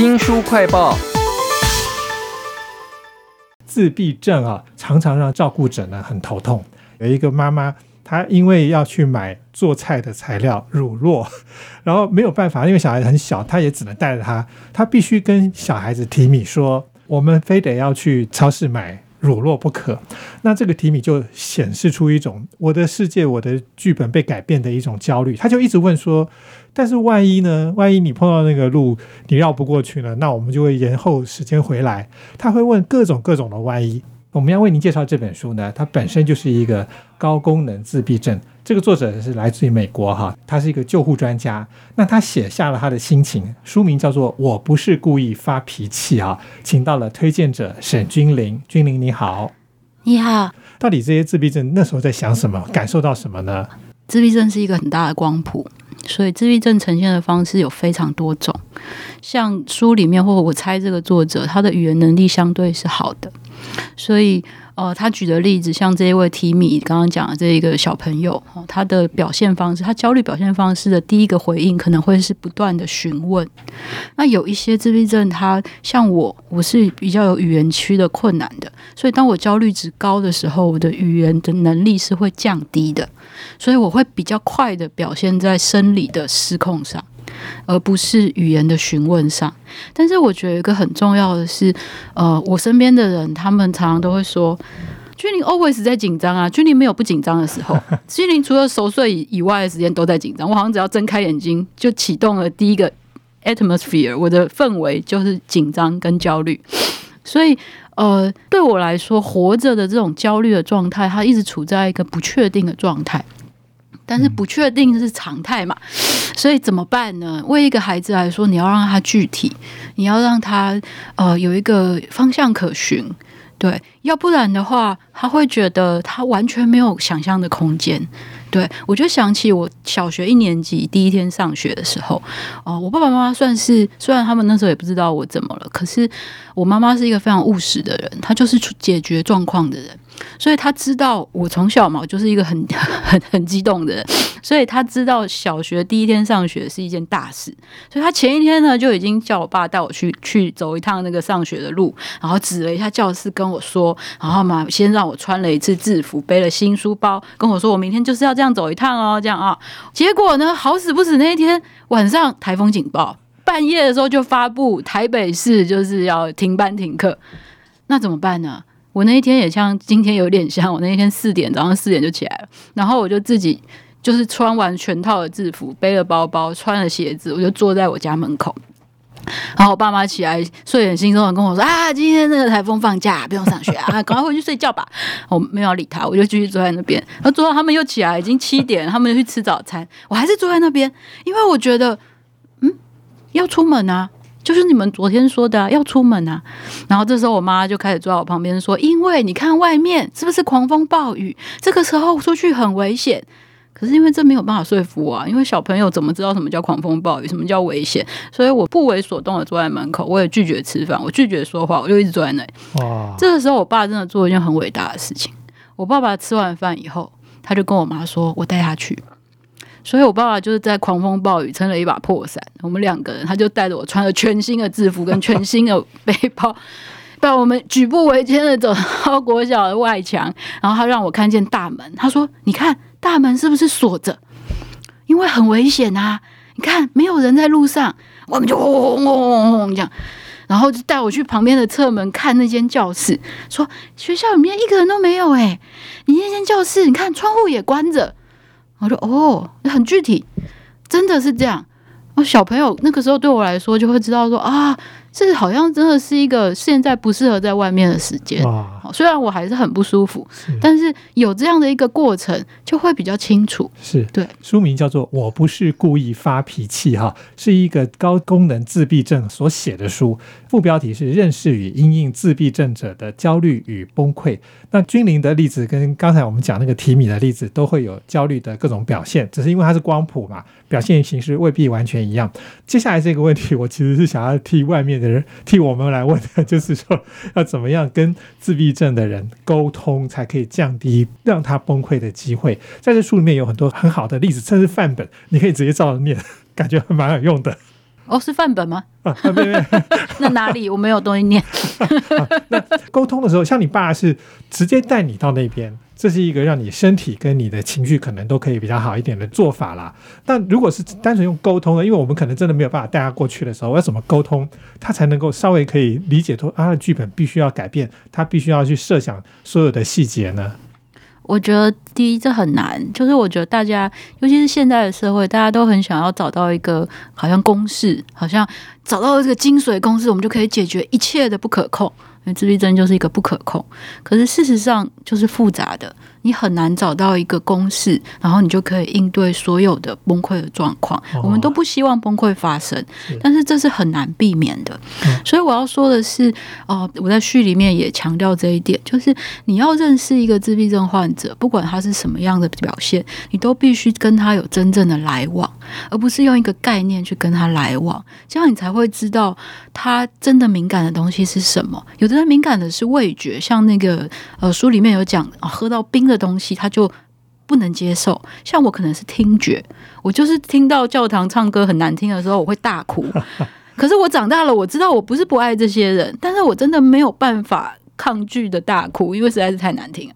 新书快报。自闭症啊，常常让照顾者呢很头痛。有一个妈妈，她因为要去买做菜的材料乳酪，然后没有办法，因为小孩子很小，她也只能带着他，她必须跟小孩子提米说：“我们非得要去超市买。”乳酪不可，那这个提米就显示出一种我的世界、我的剧本被改变的一种焦虑。他就一直问说：“但是万一呢？万一你碰到那个路你绕不过去呢？那我们就会延后时间回来。”他会问各种各种的万一。我们要为您介绍这本书呢，它本身就是一个高功能自闭症。这个作者是来自于美国哈，他是一个救护专家。那他写下了他的心情，书名叫做《我不是故意发脾气》啊，请到了推荐者沈君玲。君玲你好，你好。到底这些自闭症那时候在想什么，感受到什么呢？自闭症是一个很大的光谱，所以自闭症呈现的方式有非常多种。像书里面，或者我猜这个作者他的语言能力相对是好的，所以。呃，他举的例子，像这一位提米刚刚讲的这一个小朋友，他的表现方式，他焦虑表现方式的第一个回应，可能会是不断的询问。那有一些自闭症，他像我，我是比较有语言区的困难的，所以当我焦虑值高的时候，我的语言的能力是会降低的，所以我会比较快的表现在生理的失控上。而不是语言的询问上，但是我觉得一个很重要的是，呃，我身边的人他们常常都会说，君临 always 在紧张啊，君临没有不紧张的时候，君临除了熟睡以外的时间都在紧张。我好像只要睁开眼睛就启动了第一个 atmosphere，我的氛围就是紧张跟焦虑。所以，呃，对我来说，活着的这种焦虑的状态，它一直处在一个不确定的状态。但是不确定是常态嘛，所以怎么办呢？为一个孩子来说，你要让他具体，你要让他呃有一个方向可循，对，要不然的话，他会觉得他完全没有想象的空间。对我就想起我小学一年级第一天上学的时候，哦，我爸爸妈妈算是虽然他们那时候也不知道我怎么了，可是我妈妈是一个非常务实的人，她就是解决状况的人。所以他知道我从小嘛，就是一个很 很很激动的人，所以他知道小学第一天上学是一件大事，所以他前一天呢就已经叫我爸带我去去走一趟那个上学的路，然后指了一下教室跟我说，然后嘛先让我穿了一次制服，背了新书包，跟我说我明天就是要这样走一趟哦，这样啊，结果呢好死不死那一天晚上台风警报，半夜的时候就发布台北市就是要停班停课，那怎么办呢？我那一天也像今天有点像，我那一天四点早上四点就起来了，然后我就自己就是穿完全套的制服，背了包包，穿了鞋子，我就坐在我家门口。然后我爸妈起来睡眼惺忪的跟我说：“啊，今天那个台风放假，不用上学啊，赶快回去睡觉吧。”我没有理他，我就继续坐在那边。然后坐到他们又起来，已经七点，他们就去吃早餐，我还是坐在那边，因为我觉得，嗯，要出门啊。就是你们昨天说的啊要出门啊，然后这时候我妈就开始坐在我旁边说：“因为你看外面是不是狂风暴雨？这个时候出去很危险。可是因为这没有办法说服我啊，因为小朋友怎么知道什么叫狂风暴雨，什么叫危险？所以我不为所动的坐在门口，我也拒绝吃饭，我拒绝说话，我就一直坐在那里。哇！这个时候我爸真的做了一件很伟大的事情。我爸爸吃完饭以后，他就跟我妈说：“我带他去。”所以，我爸爸就是在狂风暴雨撑了一把破伞，我们两个人，他就带着我穿了全新的制服跟全新的背包，把我们举步维艰的走到国小的外墙，然后他让我看见大门，他说：“你看大门是不是锁着？因为很危险啊！你看没有人在路上，我们就轰轰轰轰轰这样，然后就带我去旁边的侧门看那间教室，说学校里面一个人都没有哎，你那间教室，你看窗户也关着。”我说哦，很具体，真的是这样。哦，小朋友那个时候对我来说就会知道说啊。这好像真的是一个现在不适合在外面的时间。虽然我还是很不舒服，但是有这样的一个过程，就会比较清楚。是对。书名叫做《我不是故意发脾气》哈，是一个高功能自闭症所写的书。副标题是“认识与因应自闭症者的焦虑与崩溃”。那君临的例子跟刚才我们讲那个提米的例子，都会有焦虑的各种表现，只是因为它是光谱嘛，表现形式未必完全一样。接下来这个问题，我其实是想要替外面。的人替我们来问，就是说要怎么样跟自闭症的人沟通，才可以降低让他崩溃的机会。在这书里面有很多很好的例子，甚至范本，你可以直接照着念，感觉蛮有用的。哦，是范本吗？啊，没没没，那哪里我没有东西念？那沟通的时候，像你爸是直接带你到那边，这是一个让你身体跟你的情绪可能都可以比较好一点的做法啦。但如果是单纯用沟通的，因为我们可能真的没有办法带他过去的时候，要怎么沟通，他才能够稍微可以理解说，啊，他的剧本必须要改变，他必须要去设想所有的细节呢？我觉得第一这很难，就是我觉得大家，尤其是现在的社会，大家都很想要找到一个好像公式，好像找到这个精髓公式，我们就可以解决一切的不可控。因为自闭症就是一个不可控，可是事实上就是复杂的，你很难找到一个公式，然后你就可以应对所有的崩溃的状况。哦我们都不希望崩溃发生是，但是这是很难避免的。嗯所以我要说的是，哦、我在序里面也强调这一点，就是你要认识一个自闭症患者，不管他是什么样的表现，你都必须跟他有真正的来往，而不是用一个概念去跟他来往，这样你才会知道他真的敏感的东西是什么。有的人敏感的是味觉，像那个呃书里面有讲、啊喝到冰的东西他就不能接受。像我可能是听觉，我就是听到教堂唱歌很难听的时候，我会大哭。可是我长大了，我知道我不是不爱这些人，但是我真的没有办法抗拒的大哭，因为实在是太难听了。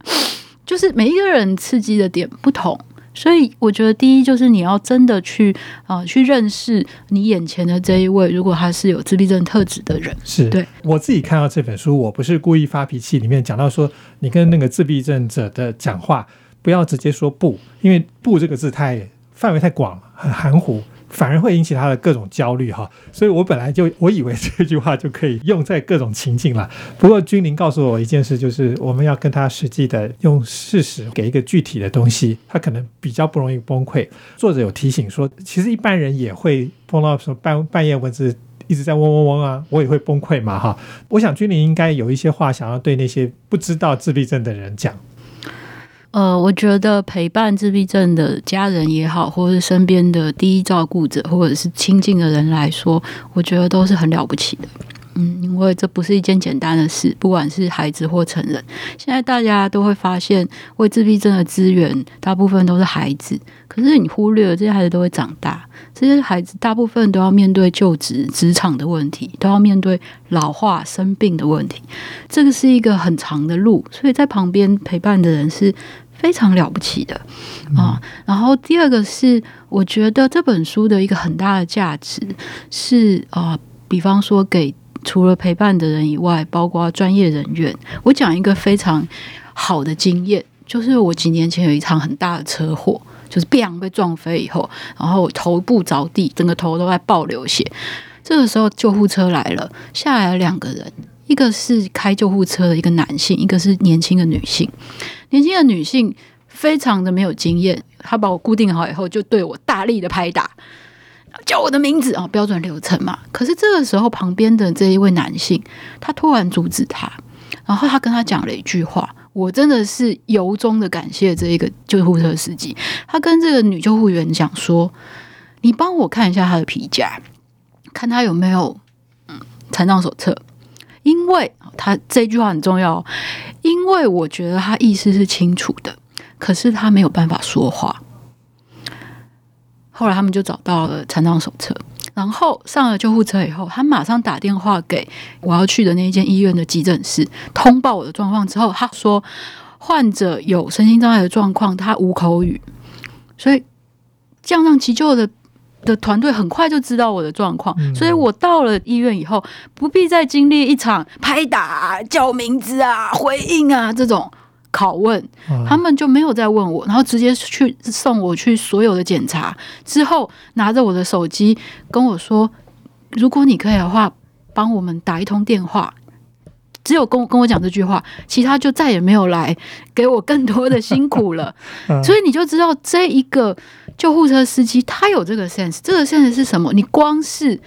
就是每一个人刺激的点不同，所以我觉得第一就是你要真的去啊、呃去认识你眼前的这一位，如果他是有自闭症特质的人，是对我自己看到这本书，我不是故意发脾气，里面讲到说，你跟那个自闭症者的讲话，不要直接说不，因为不这个字太范围太广，很含糊。反而会引起他的各种焦虑哈，所以我本来就我以为这句话就可以用在各种情境了。不过君临告诉我一件事，就是我们要跟他实际的用事实给一个具体的东西，他可能比较不容易崩溃。作者有提醒说，其实一般人也会碰到说半半夜蚊子一直在嗡嗡嗡啊，我也会崩溃嘛哈。我想君临应该有一些话想要对那些不知道自闭症的人讲。呃，我觉得陪伴自闭症的家人也好，或是身边的第一照顾者，或者是亲近的人来说，我觉得都是很了不起的。嗯，因为这不是一件简单的事，不管是孩子或成人。现在大家都会发现，为自闭症的资源大部分都是孩子，可是你忽略了这些孩子都会长大，这些孩子大部分都要面对就职、职场的问题，都要面对老化、生病的问题。这个是一个很长的路，所以在旁边陪伴的人是非常了不起的啊。然后第二个是，我觉得这本书的一个很大的价值是啊、比方说给除了陪伴的人以外，包括专业人员。我讲一个非常好的经验，就是我几年前有一场很大的车祸。就是被撞飞以后，然后我头部着地，整个头都在爆流血。这个时候救护车来了，下来了两个人，一个是开救护车的一个男性，一个是年轻的女性。年轻的女性非常的没有经验，她把我固定好以后，就对我大力的拍打，叫我的名字啊、哦，标准流程嘛。可是这个时候，旁边的这一位男性，他突然阻止他，然后他跟他讲了一句话。我真的是由衷的感谢这一个救护车司机，他跟这个女救护员讲说：“你帮我看一下他的皮夹，看他有没有嗯残障手册，因为他这句话很重要，因为我觉得他意思是清楚的，可是他没有办法说话。后来他们就找到了残障手册，然后上了救护车以后，他马上打电话给我要去的那一间医院的急诊室，通报我的状况之后，他说患者有身心障碍的状况，他无口语，所以这样让急救的。的团队很快就知道我的状况，嗯所以我到了医院以后，不必再经历一场拍打、叫名字啊、回应啊这种拷问，啊他们就没有再问我，然后直接去送我去所有的检查，之后拿着我的手机跟我说，如果你可以的话，帮我们打一通电话。只有跟我跟我讲这句话，其他就再也没有来给我更多的辛苦了。嗯所以你就知道这一个救护车司机他有这个 sense，这个 sense 是什么？你光是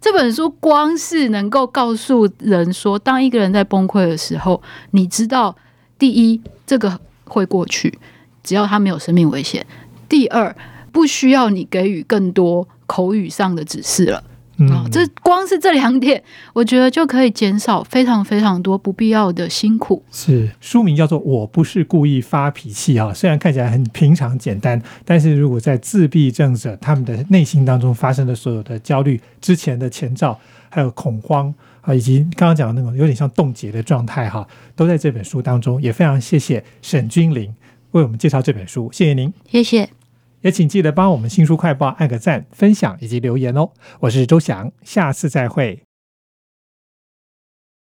这本书，光是能够告诉人说，当一个人在崩溃的时候，你知道，第一，这个会过去，只要他没有生命危险；第二，不需要你给予更多口语上的指示了。嗯哦，这光是这两点，我觉得就可以减少非常非常多不必要的辛苦。是书名叫做《我不是故意发脾气》啊，虽然看起来很平常简单，但是如果在自闭症者他们的内心当中发生的所有的焦虑、之前的前兆，还有恐慌啊，以及刚刚讲的那种有点像冻结的状态哈，都在这本书当中。也非常谢谢沈君玲为我们介绍这本书，谢谢您。谢谢。也请记得帮我们新书快报按个赞、分享以及留言哦。我是周翔，下次再会。